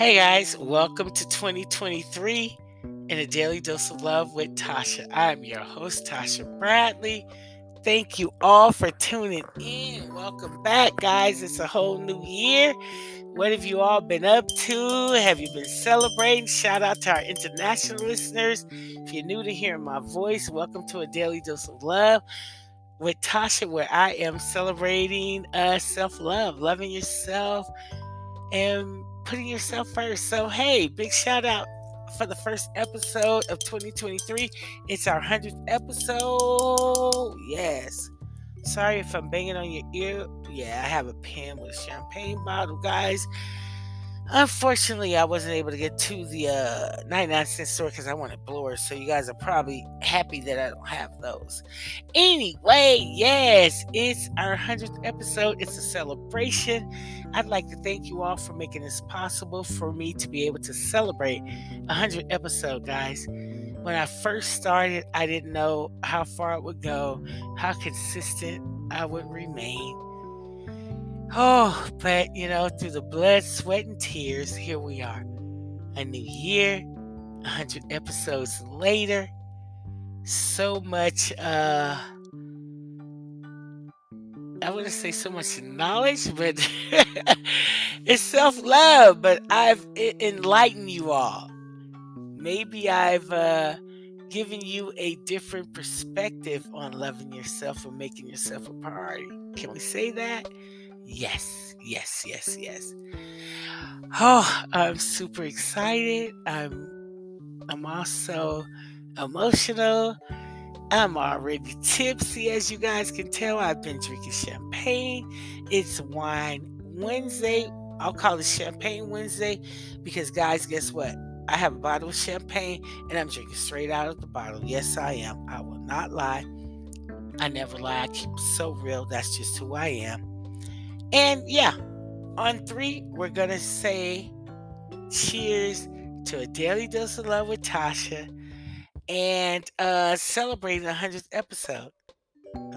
Hey guys, welcome to 2023 in a daily dose of love with Tatia. I'm your host, Tatia Bradley. Thank you all for tuning in. Welcome back, guys. It's a whole new year. What have you all been up to? Have you been celebrating? Shout out to our international listeners. If you're new to hearing my voice, welcome to a daily dose of love with Tatia, where I am celebrating uh, self love, loving yourself, and putting yourself first. So, hey, big shout out for the first episode of 2023. It's our 100th episode. Yes. Sorry if I'm banging on your ear. Yeah, I have a pen with a champagne bottle, guys. Unfortunately, I wasn't able to get to the uh, 99 cent store because I wanted blowers. So you guys are probably happy that I don't have those. Anyway, yes, it's our 100th episode. It's a celebration. I'd like to thank you all for making this possible for me to be able to celebrate a 100 episode, guys. When I first started, I didn't know how far it would go, how consistent I would remain Oh, but you know, through the blood, sweat, and tears, here we are. A new year, 100 episodes later. So much, uh, I wouldn't say so much knowledge, but it's self love. But I've enlightened you all. Maybe I've uh, given you a different perspective on loving yourself and making yourself a priority. Can we say that? Yes, yes, yes, yes. Oh, I'm super excited. I'm I'm also emotional. I'm already tipsy, as you guys can tell. I've been drinking champagne. It's Wine Wednesday. I'll call it Champagne Wednesday because, guys, guess what? I have a bottle of champagne and I'm drinking straight out of the bottle. Yes, I am. I will not lie. I never lie. I keep so real. That's just who I am. And yeah, on three, we're going to say cheers to a daily dose of love with Tatia and uh celebrating the 100th episode.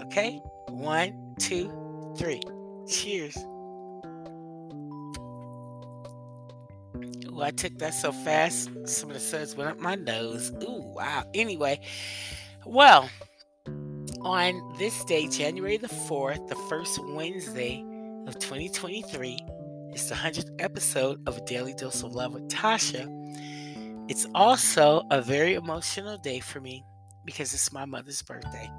Okay? One, two, three. Cheers. Ooh, I took that so fast, some of the suds went up my nose. Ooh, wow. Anyway, well, on this day, January the 4th, the first Wednesday of 2023. It's the 100th episode of A Daily Dose of Love with Tatia. It's also a very emotional day for me because it's my mother's birthday.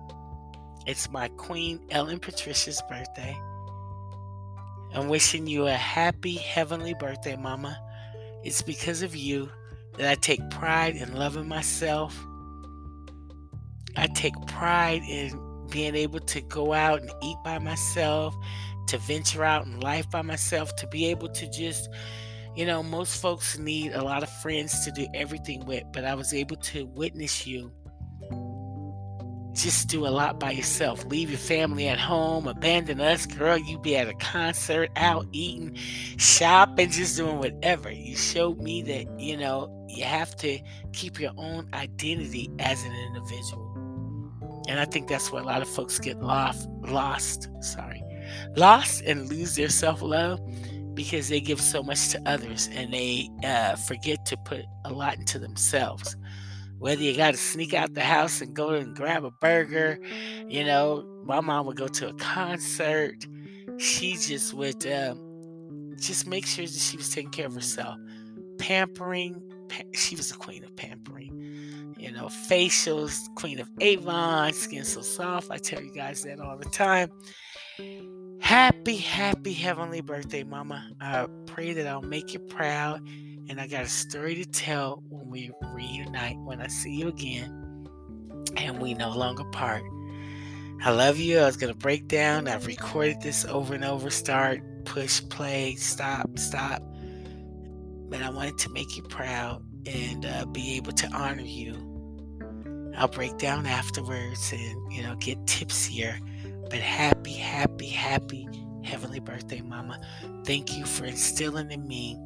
It's my Queen Ellen Patricia's birthday. I'm wishing you a happy heavenly birthday, Mama. It's because of you that I take pride in loving myself. I take pride in being able to go out and eat by myself, to venture out in life by myself, to be able to just, you know, most folks need a lot of friends to do everything with, but I was able to witness you just do a lot by yourself. Leave your family at home, abandon us, girl. You be at a concert, out eating, shopping, just doing whatever. You showed me that, you know, you have to keep your own identity as an individual. And I think that's where a lot of folks get lost, lost, sorry, lost and lose their self love because they give so much to others and they uh, forget to put a lot into themselves. Whether you got to sneak out the house and go and grab a burger, you know, my mom would go to a concert. She just would uh, just make sure that she was taking care of herself, pampering. Pa- she was the queen of pampering. You know, facials, queen of Avon, skin so soft. I tell you guys that all the time. Happy, happy heavenly birthday, Mama. I pray that I'll make you proud. And I got a story to tell when we reunite, when I see you again and we no longer part. I love you. I was going to break down. I've recorded this over and over start, push, play, stop, stop. But I wanted to make you proud and uh, be able to honor you. I'll break down afterwards and, you know, get tipsier but happy, happy, happy heavenly birthday, Mama. Thank you for instilling in me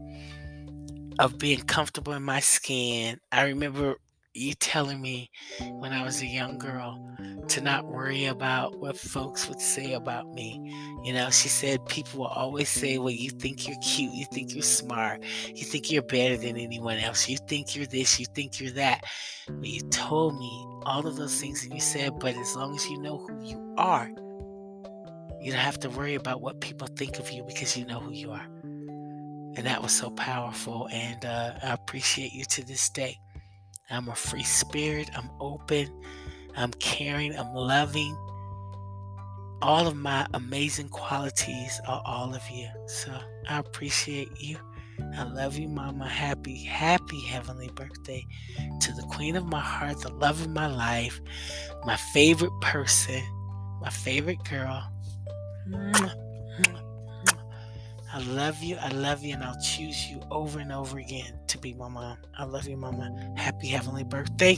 of being comfortable in my skin. I remember you telling me when I was a young girl to not worry about what folks would say about me. You know, she said people will always say, well, you think you're cute, you think you're smart, you think you're better than anyone else, you think you're this, you think you're that. But you told me all of those things and you said, but as long as you know who you are, you don't have to worry about what people think of you because you know who you are. And that was so powerful. And uh, I appreciate you to this day. I'm a free spirit. I'm open. I'm caring. I'm loving. All of my amazing qualities are all of you. So I appreciate you. I love you, Mama. Happy, happy heavenly birthday to the queen of my heart, the love of my life, my favorite person, my favorite girl. I love you. I love you, and I'll choose you over and over again to be my mom. I love you, Mama. Happy heavenly birthday.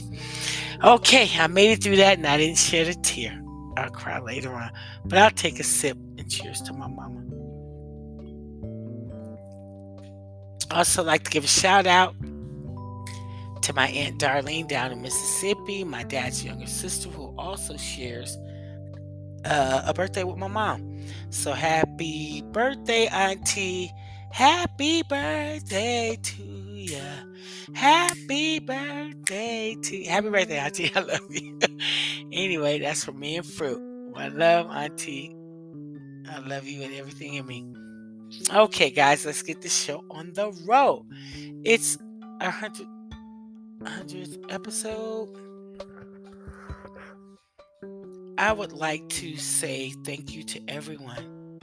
Okay, I made it through that, and I didn't shed a tear. I'll cry later on, but I'll take a sip and cheers to my mama. Also like to give a shout out to my aunt Darlene down in Mississippi, my dad's younger sister, who also shares uh, a birthday with my mom. So happy birthday, Auntie. Happy birthday to ya. Happy birthday to you. Happy birthday, Auntie. I love you. anyway, that's for me and Fruit. I love Auntie. I love you and everything in me. Okay, guys, let's get this show on the road. It's a hundred hundredth episode. I would like to say thank you to everyone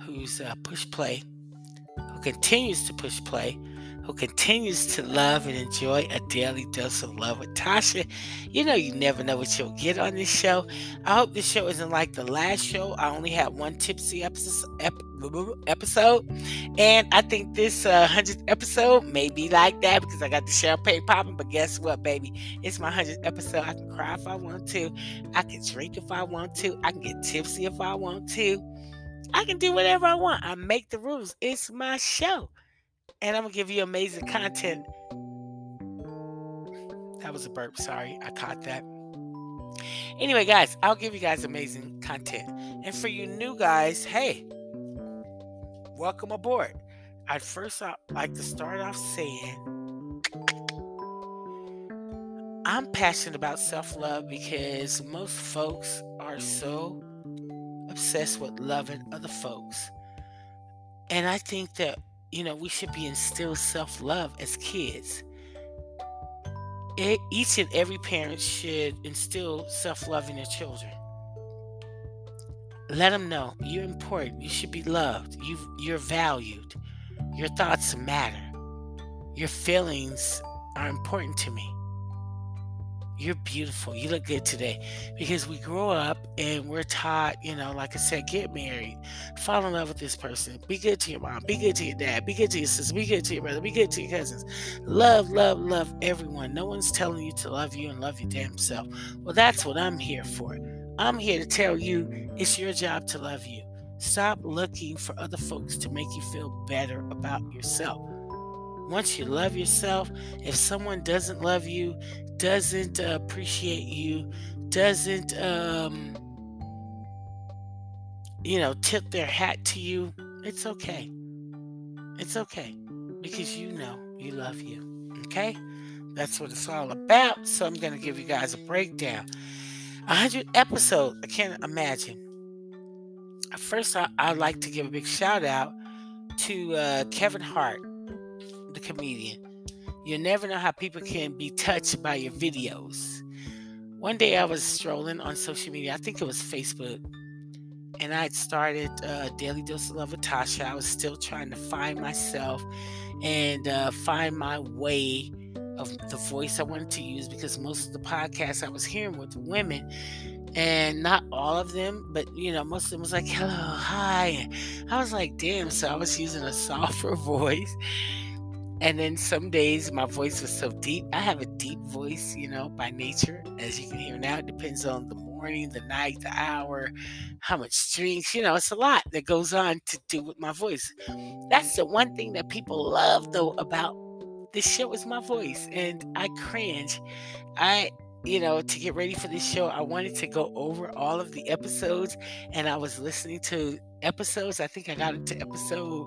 who's uh, push play, who continues to push play, who continues to love and enjoy a daily dose of love with Tatia. You know, you never know what you'll get on this show. I hope this show isn't like the last show. I only had one tipsy episode, and I think this uh, 100th episode may be like that because I got the champagne popping. But guess what, baby? It's my 100th episode. I can cry if I want to. I can drink if I want to. I can get tipsy if I want to. I can do whatever I want. I make the rules. It's my show and I'm gonna give you amazing content. That was a burp. Sorry, I caught that. Anyway, guys, I'll give you guys amazing content. And for you new guys, hey, welcome aboard. I'd first like to start off saying I'm passionate about self love because most folks are so obsessed with loving other folks. And I think that you know, we should be instilled self love as kids. It, each and every parent should instill self love in their children. Let them know you're important. You should be loved. You you're valued. Your thoughts matter. Your feelings are important to me. You're beautiful. You look good today. Because we grow up and we're taught, you know, like I said, get married, fall in love with this person, be good to your mom, be good to your dad, be good to your sister, be good to your brother, be good to your cousins. Love, love, love everyone. No one's telling you to love you and love your damn self. Well, that's what I'm here for. I'm here to tell you it's your job to love you. Stop looking for other folks to make you feel better about yourself. Once you love yourself, if someone doesn't love you, doesn't uh, appreciate you, doesn't, um, you know, tip their hat to you, it's okay. It's okay because you know you love you. Okay? That's what it's all about. So I'm going to give you guys a breakdown. 100 episodes. I can't imagine. First, I, I'd like to give a big shout out to uh, Kevin Hart, the comedian. You never know how people can be touched by your videos. One day I was strolling on social media, I think it was Facebook, and I had started uh, Daily Dose of Love with Tatia. I was still trying to find myself and uh, find my way of the voice I wanted to use because most of the podcasts I was hearing were women and not all of them, but you know, most of them was like, hello, hi. I was like, damn, so I was using a softer voice and then some days my voice was so deep. I have a deep voice, you know, by nature, as you can hear now. It depends on the morning, the night, the hour, how much strings, you know, it's a lot that goes on to do with my voice. That's the one thing that people love, though, about this show is my voice, and I cringe. I you know, to get ready for this show, I wanted to go over all of the episodes, and I was listening to episodes. I think I got into episode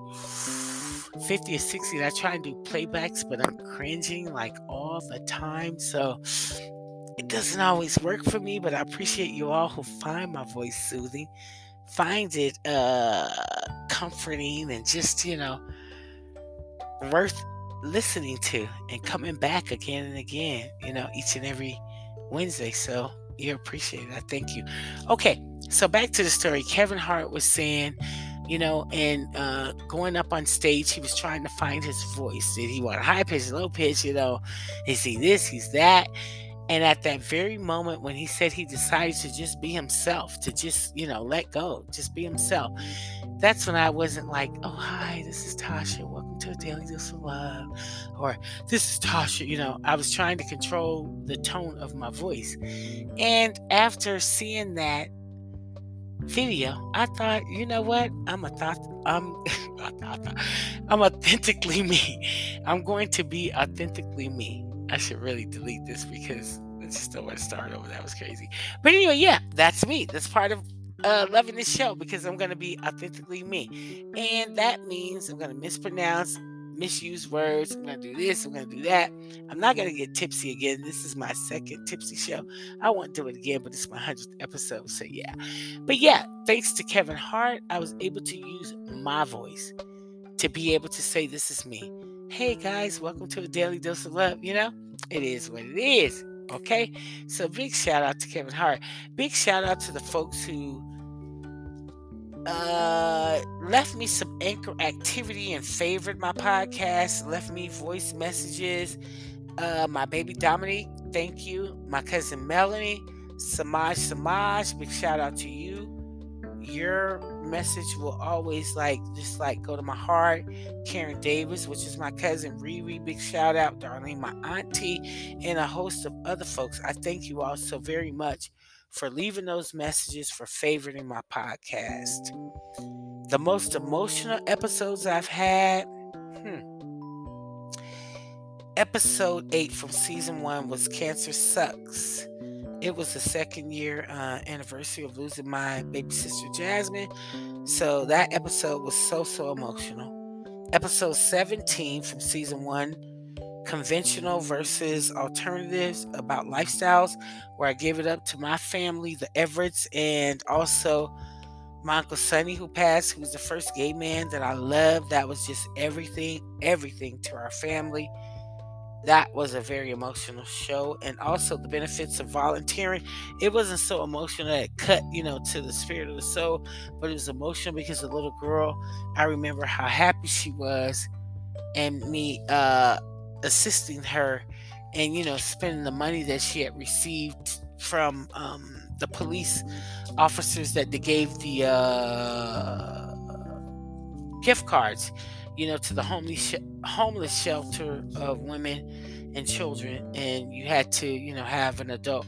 50 or 60. And I try and do playbacks, but I'm cringing like all the time. So it doesn't always work for me, but I appreciate you all who find my voice soothing, find it uh, comforting, and just, you know, worth listening to and coming back again and again, you know, each and every Wednesday. So you appreciate it. I thank you. Okay, so back to the story. Kevin Hart was saying, you know, and uh, going up on stage, he was trying to find his voice. Did he want high pitch, low pitch? You know, is he this? He's that. And at that very moment when he said he decided to just be himself, to just, you know, let go, just be himself, that's when I wasn't like, oh, hi, this is Tatia. Welcome to a Daily Dose of Love. Or this is Tatia. You know, I was trying to control the tone of my voice. And after seeing that video, I thought, you know what? I'm a thought. I'm, I'm authentically me. I'm going to be authentically me. I should really delete this because I just don't want to start over. That was crazy. But anyway, yeah, that's me. That's part of uh, loving this show because I'm going to be authentically me. And that means I'm going to mispronounce, misuse words. I'm going to do this. I'm going to do that. I'm not going to get tipsy again. This is my second tipsy show. I won't do it again, but it's my 100th episode. So, yeah. But yeah, thanks to Kevin Hart, I was able to use my voice to be able to say, This is me. Hey guys, welcome to a daily dose of love. You know, it is what it is. Okay, so big shout out to Kevin Hart. Big shout out to the folks who uh, left me some anchor activity and favored my podcast, left me voice messages. Uh, my baby Dominique, thank you. My cousin Melanie, Samaj Samaj, big shout out to you your message will always like just like go to my heart. Karen Davis, which is my cousin Riri, big shout out, Darlene, my auntie, and a host of other folks. I thank you all so very much for leaving those messages, for favoriting my podcast. The most emotional episodes I've had. Hmm. Episode 8 from season 1 was Cancer Sucks. It was the second year uh, anniversary of losing my baby sister Jasmine. So that episode was so, so emotional. Episode 17 from season one conventional versus alternatives about lifestyles, where I gave it up to my family, the Everetts, and also my Uncle Sonny, who passed, who was the first gay man that I loved. That was just everything, everything to our family that was a very emotional show and also the benefits of volunteering it wasn't so emotional that it cut you know to the spirit of the soul but it was emotional because the little girl i remember how happy she was and me uh assisting her and you know spending the money that she had received from um the police officers that they gave the uh gift cards you know, to the homeless homeless shelter of women and children, and you had to, you know, have an adult.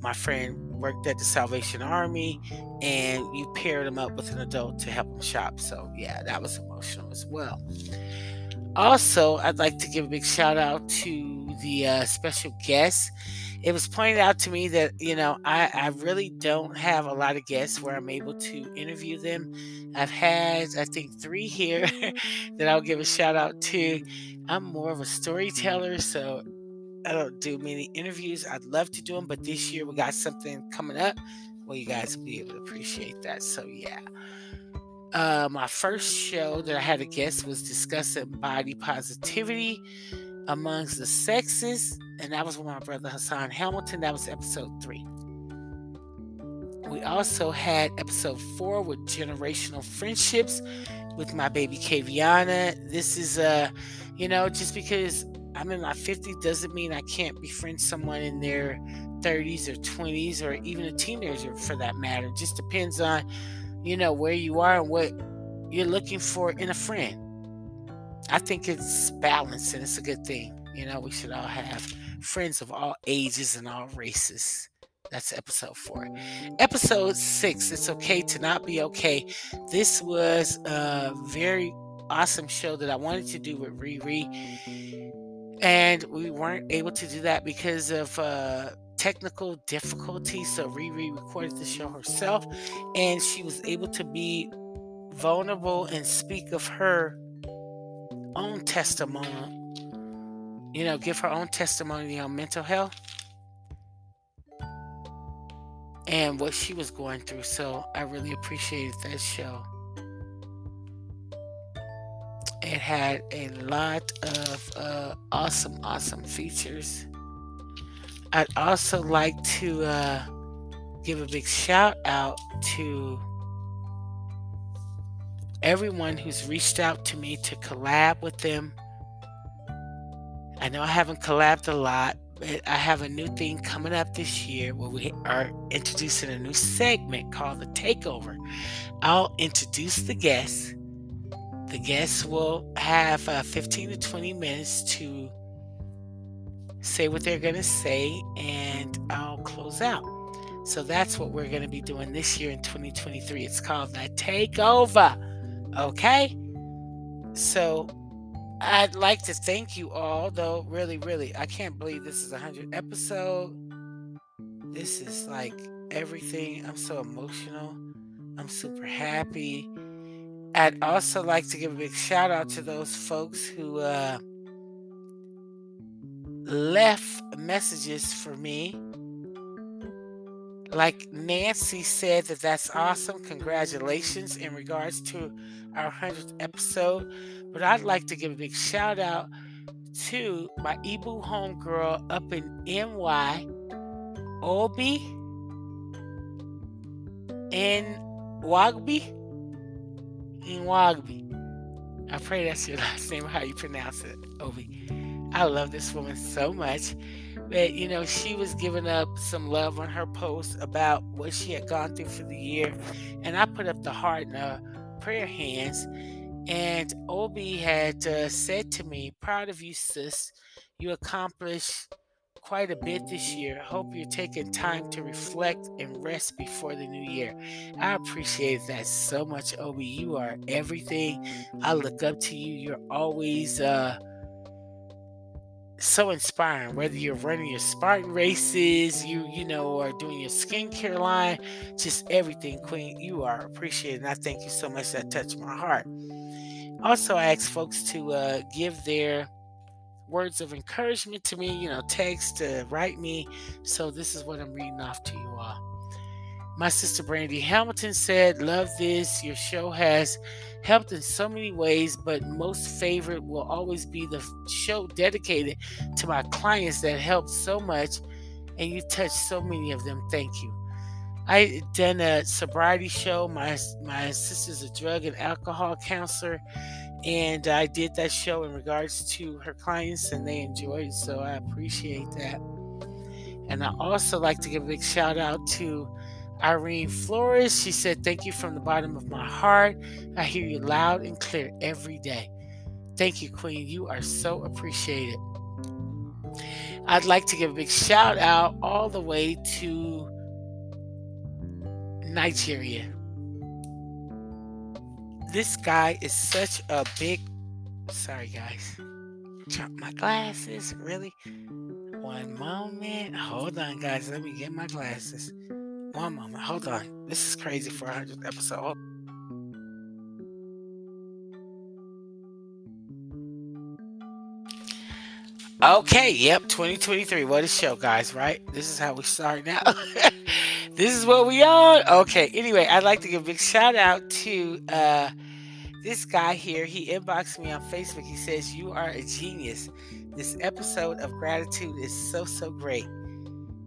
My friend worked at the Salvation Army, and you paired him up with an adult to help him shop. So yeah, that was emotional as well. Also, I'd like to give a big shout out to the uh, special guests it was pointed out to me that you know I, I really don't have a lot of guests where I'm able to interview them. I've had I think three here that I'll give a shout out to. I'm more of a storyteller, so I don't do many interviews. I'd love to do them, but this year we got something coming up. Well, you guys will be able to appreciate that. So yeah. Uh, my first show that I had a guest was discussing body positivity amongst the sexes, and that was with my brother Hassan Hamilton. That was episode three. We also had episode four with generational friendships with my baby Kaviana. This is uh, you know, just because I'm in my 50s doesn't mean I can't befriend someone in their 30s or 20s or even a teenager for that matter. It just depends on, you know, where you are and what you're looking for in a friend. I think it's balanced and it's a good thing. You know, we should all have friends of all ages and all races. That's episode four. Episode six, it's okay to not be okay. This was a very awesome show that I wanted to do with Riri. And we weren't able to do that because of uh, technical difficulties. So Riri recorded the show herself, and she was able to be vulnerable and speak of her own testimony. You know, give her own testimony on mental health and what she was going through. So I really appreciated that show. It had a lot of uh, awesome, awesome features. I'd also like to uh, give a big shout out to everyone who's reached out to me to collab with them. I know I haven't collabed a lot, but I have a new thing coming up this year where we are introducing a new segment called the Takeover. I'll introduce the guests. The guests will have uh, 15 to 20 minutes to say what they're going to say, and I'll close out. So that's what we're going to be doing this year in 2023. It's called the Takeover. Okay? So I'd like to thank you all, though, really, really. I can't believe this is a 100 episode. This is like everything. I'm so emotional. I'm super happy. I'd also like to give a big shout out to those folks who uh, left messages for me. Like Nancy said, that that's awesome. Congratulations in regards to our 100th episode. But I'd like to give a big shout out to my Igbo homegirl up in NY, Obi, in Wagby, in Wagby. I pray that's your last name, how you pronounce it, Obi. I love this woman so much. But you know, she was giving up some love on her post about what she had gone through for the year, and I put up the heart and the prayer hands. And Obi had uh, said to me, "Proud of you, sis. You accomplished quite a bit this year. Hope you're taking time to reflect and rest before the new year. I appreciate that so much, Obi. You are everything. I look up to you. You're always." Uh, so inspiring whether you're running your spartan races you you know are doing your skincare line just everything queen you are appreciated and i thank you so much that touched my heart also i ask folks to uh, give their words of encouragement to me you know text to write me so this is what i'm reading off to you all my sister Brandy Hamilton said, Love this. Your show has helped in so many ways, but most favorite will always be the show dedicated to my clients that helped so much and you touched so many of them. Thank you. I done a sobriety show. My my sister's a drug and alcohol counselor, and I did that show in regards to her clients, and they enjoyed. So I appreciate that. And I also like to give a big shout out to Irene Flores, she said, Thank you from the bottom of my heart. I hear you loud and clear every day. Thank you, Queen. You are so appreciated. I'd like to give a big shout out all the way to Nigeria. This guy is such a big. Sorry, guys. Drop my glasses. Really? One moment. Hold on, guys. Let me get my glasses. One moment. Hold on. This is crazy for a 100th episode. Okay, yep, 2023. What a show, guys, right? This is how we start now. this is what we are. Okay, anyway, I'd like to give a big shout out to uh, this guy here. He inboxed me on Facebook. He says, You are a genius. This episode of gratitude is so, so great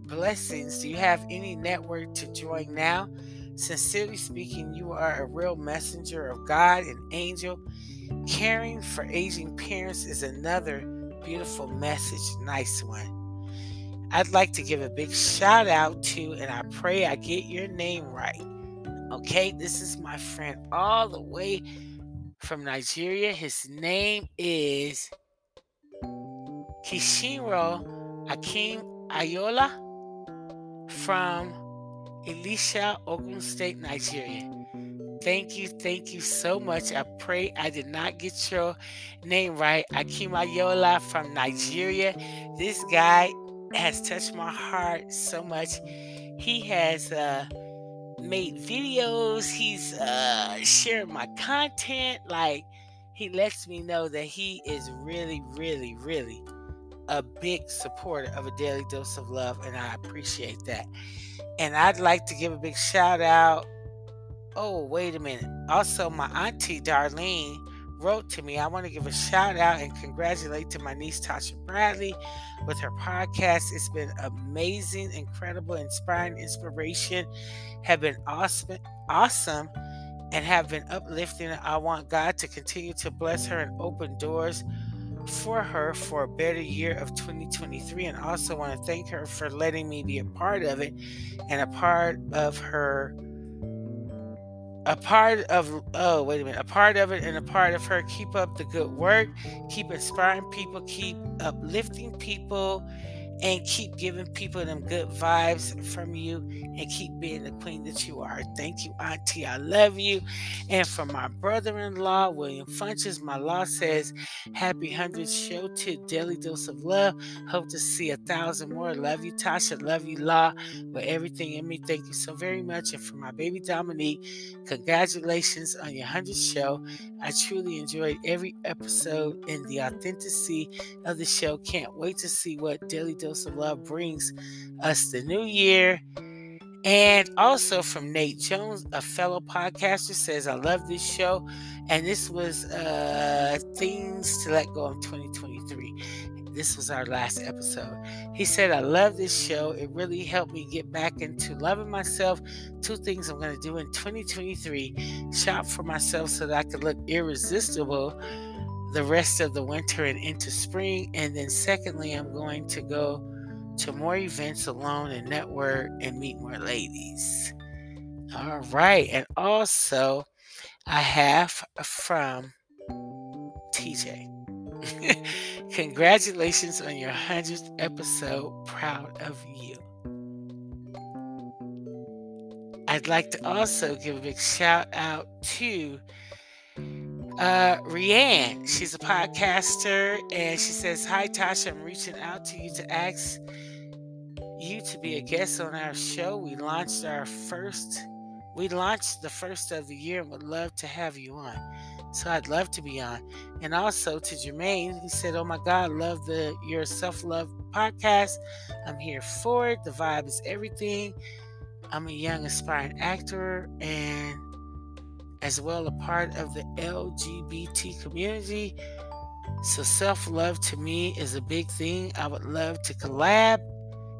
blessings. Do you have any network to join now? Sincerely speaking, you are a real messenger of God, an angel. Caring for aging parents is another beautiful message. Nice one. I'd like to give a big shout out to, and I pray I get your name right. Okay, this is my friend all the way from Nigeria. His name is Kishiro Akim Ayola from Elisha, Ogun State, Nigeria. Thank you, thank you so much. I pray I did not get your name right. Akimayola from Nigeria. This guy has touched my heart so much. He has uh, made videos. He's uh, shared my content. Like he lets me know that he is really, really, really a big supporter of a daily dose of love, and I appreciate that. And I'd like to give a big shout out. Oh, wait a minute. Also, my auntie Darlene wrote to me. I want to give a shout out and congratulate to my niece Tatia Bradley with her podcast. It's been amazing, incredible, inspiring, inspiration. Have been awesome, awesome, and have been uplifting. I want God to continue to bless her and open doors for her for a better year of 2023 and also want to thank her for letting me be a part of it and a part of her a part of oh wait a minute a part of it and a part of her. Keep up the good work keep inspiring people keep uplifting people and keep giving people them good vibes from you and keep being the queen that you are. Thank you, Auntie. I love you. And for my brother in law, William Funches, my law says, Happy 100th show to Daily Dose of Love. Hope to see a thousand more. Love you, Tatia. Love you, Law, with everything in me. Thank you so very much. And for my baby Dominique, congratulations on your 100th show. I truly enjoyed every episode and the authenticity of the show. Can't wait to see what Daily Dose of Love brings us the new year. And also from Nate Jones, a fellow podcaster, says, I love this show. And this was uh, Things to Let Go of 2023. This was our last episode. He said, I love this show. It really helped me get back into loving myself. Two things I'm going to do in 2023 shop for myself so that I can look irresistible the rest of the winter and into spring. And then, secondly, I'm going to go to more events alone and network and meet more ladies. All right. And also, I have from TJ. Congratulations on your 100th episode. Proud of you. I'd like to also give a big shout out to uh, Rianne, she's a podcaster, and she says, Hi, Tatia. I'm reaching out to you to ask you to be a guest on our show. We launched our first, we launched the first of the year and would love to have you on. So I'd love to be on. And also to Jermaine, he said, Oh my God, love the your self-love podcast. I'm here for it. The vibe is everything. I'm a young aspiring actor and as well a part of the LGBT community. So, self love to me is a big thing. I would love to collab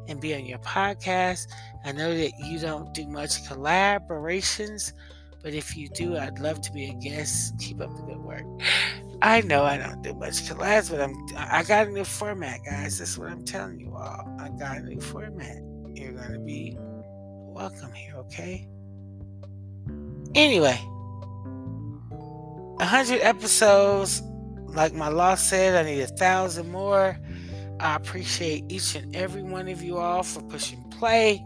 and be on your podcast. I know that you don't do much collaborations, but if you do, I'd love to be a guest. Keep up the good work. I know I don't do much collabs, but I'm I got a new format, guys. That's what I'm telling you all. I got a new format. You're gonna be welcome here, okay? Anyway, 100 episodes. Like my law said, I need a thousand more. I appreciate each and every one of you all for pushing play.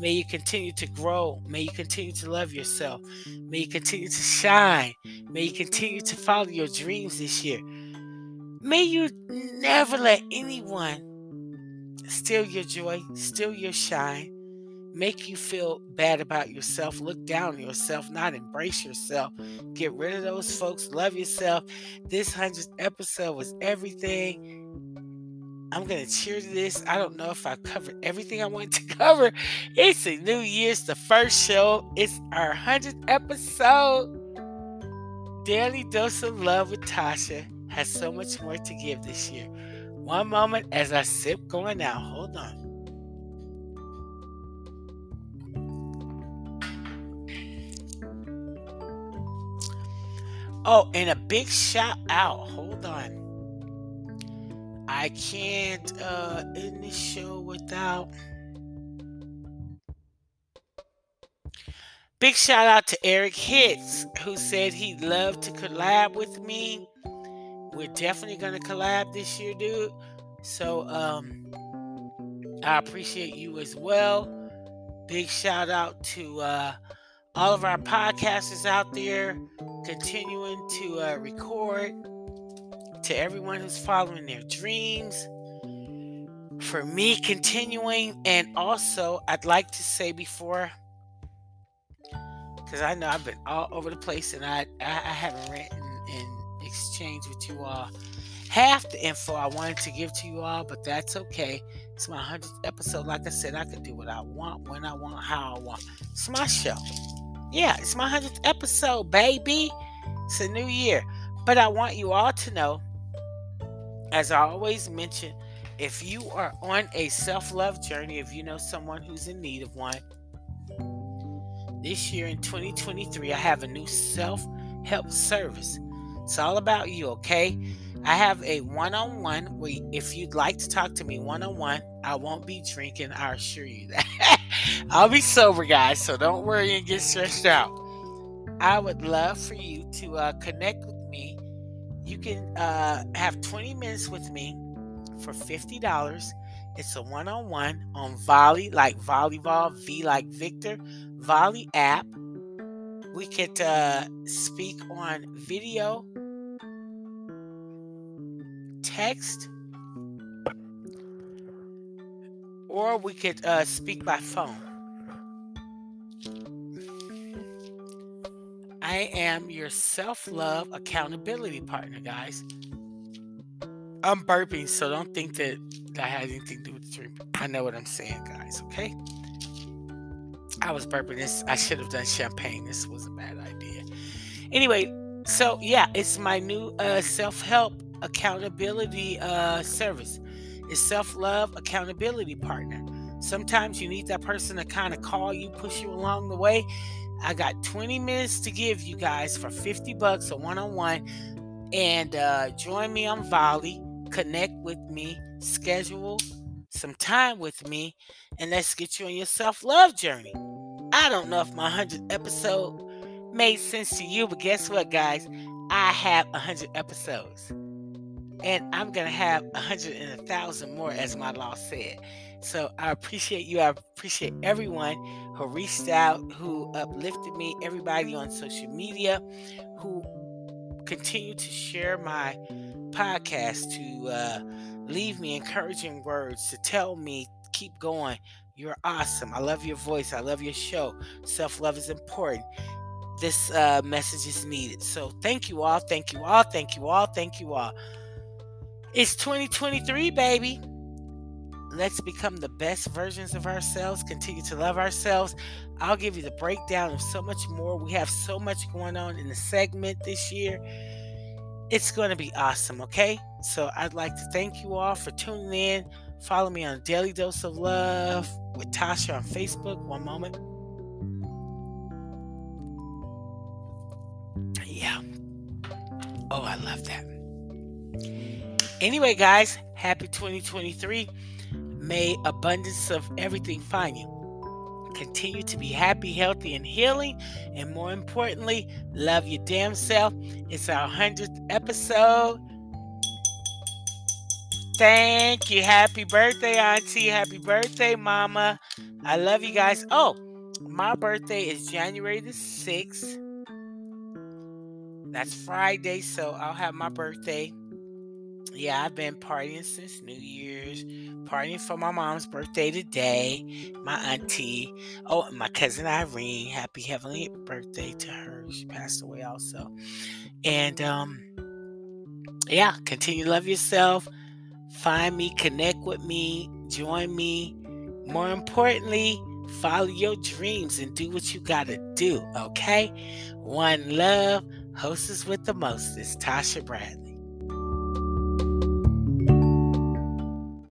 May you continue to grow. May you continue to love yourself. May you continue to shine. May you continue to follow your dreams this year. May you never let anyone steal your joy, steal your shine, make you feel bad about yourself, look down on yourself, not embrace yourself. Get rid of those folks, love yourself. This 100th episode was everything. I'm going to cheer to this. I don't know if I covered everything I wanted to cover. It's a New Year's, the first show. It's our 100th episode. Daily Dose of Love with Tatia has so much more to give this year. One moment as I sip going out. Hold on. Oh, and a big shout out. Hold on. I can't uh end the show without Big shout out to Eric Hitz, who said he'd love to collab with me. We're definitely gonna collab this year, dude. So um I appreciate you as well. Big shout out to uh all of our podcasters out there continuing to uh, record, to everyone who's following their dreams, for me continuing, and also I'd like to say before, because I know I've been all over the place and I, I, I haven't written and exchanged with you all half the info I wanted to give to you all, but that's okay. It's my 100th episode. Like I said, I can do what I want, when I want, how I want. It's my show. Yeah, it's my 100th episode, baby. It's a new year. But I want you all to know, as I always mention, if you are on a self love journey, if you know someone who's in need of one, this year in 2023, I have a new self help service. It's all about you, okay? I have a one on one if you'd like to talk to me one on one, I won't be drinking. I assure you that. I'll be sober, guys, so don't worry and get stressed out. I would love for you to uh, connect with me. You can uh, have 20 minutes with me for $50. It's a one on one on Volley, like volleyball, V like Victor, Volley app. We could uh, speak on video text or we could uh, speak by phone. I am your self love accountability partner, guys. I'm burping, so don't think that that has anything to do with the dream. I know what I'm saying, guys, okay? I was burping this. I should have done champagne. This was a bad idea. Anyway, so yeah, it's my new uh, self help accountability uh, service. It's self love accountability partner. Sometimes you need that person to kind of call you, push you along the way. I got 20 minutes to give you guys for 50 bucks a one on one. And uh, join me on Volley, connect with me, schedule some time with me, and let's get you on your self love journey. I don't know if my 100th episode made sense to you, but guess what, guys? I have 100 episodes and I'm gonna have a hundred and a thousand more, as my law said. So I appreciate you. I appreciate everyone who reached out, who uplifted me, everybody on social media, who continue to share my podcast, to uh, leave me encouraging words, to tell me keep going. You're awesome. I love your voice. I love your show. Self love is important. This uh, message is needed. So thank you all. Thank you all. Thank you all. Thank you all. It's 2023, baby. Let's become the best versions of ourselves, continue to love ourselves. I'll give you the breakdown of so much more. We have so much going on in the segment this year. It's going to be awesome, okay? So I'd like to thank you all for tuning in. Follow me on Daily Dose of Love with Tatia on Facebook. One moment. Yeah. Oh, I love that. Anyway, guys, happy 2023. May abundance of everything find you. Continue to be happy, healthy, and healing. And more importantly, love your damn self. It's our 100th episode. Thank you. Happy birthday, Auntie. Happy birthday, Mama. I love you guys. Oh, my birthday is January the 6th. That's Friday, so I'll have my birthday yeah, I've been partying since New Year's, partying for my mom's birthday today, my auntie, oh, my cousin Irene. Happy heavenly birthday to her. She passed away also. And um, yeah, continue to love yourself. Find me, connect with me, join me. More importantly, follow your dreams and do what you gotta do, okay? One love, hostess with the most is Tatia Bradley.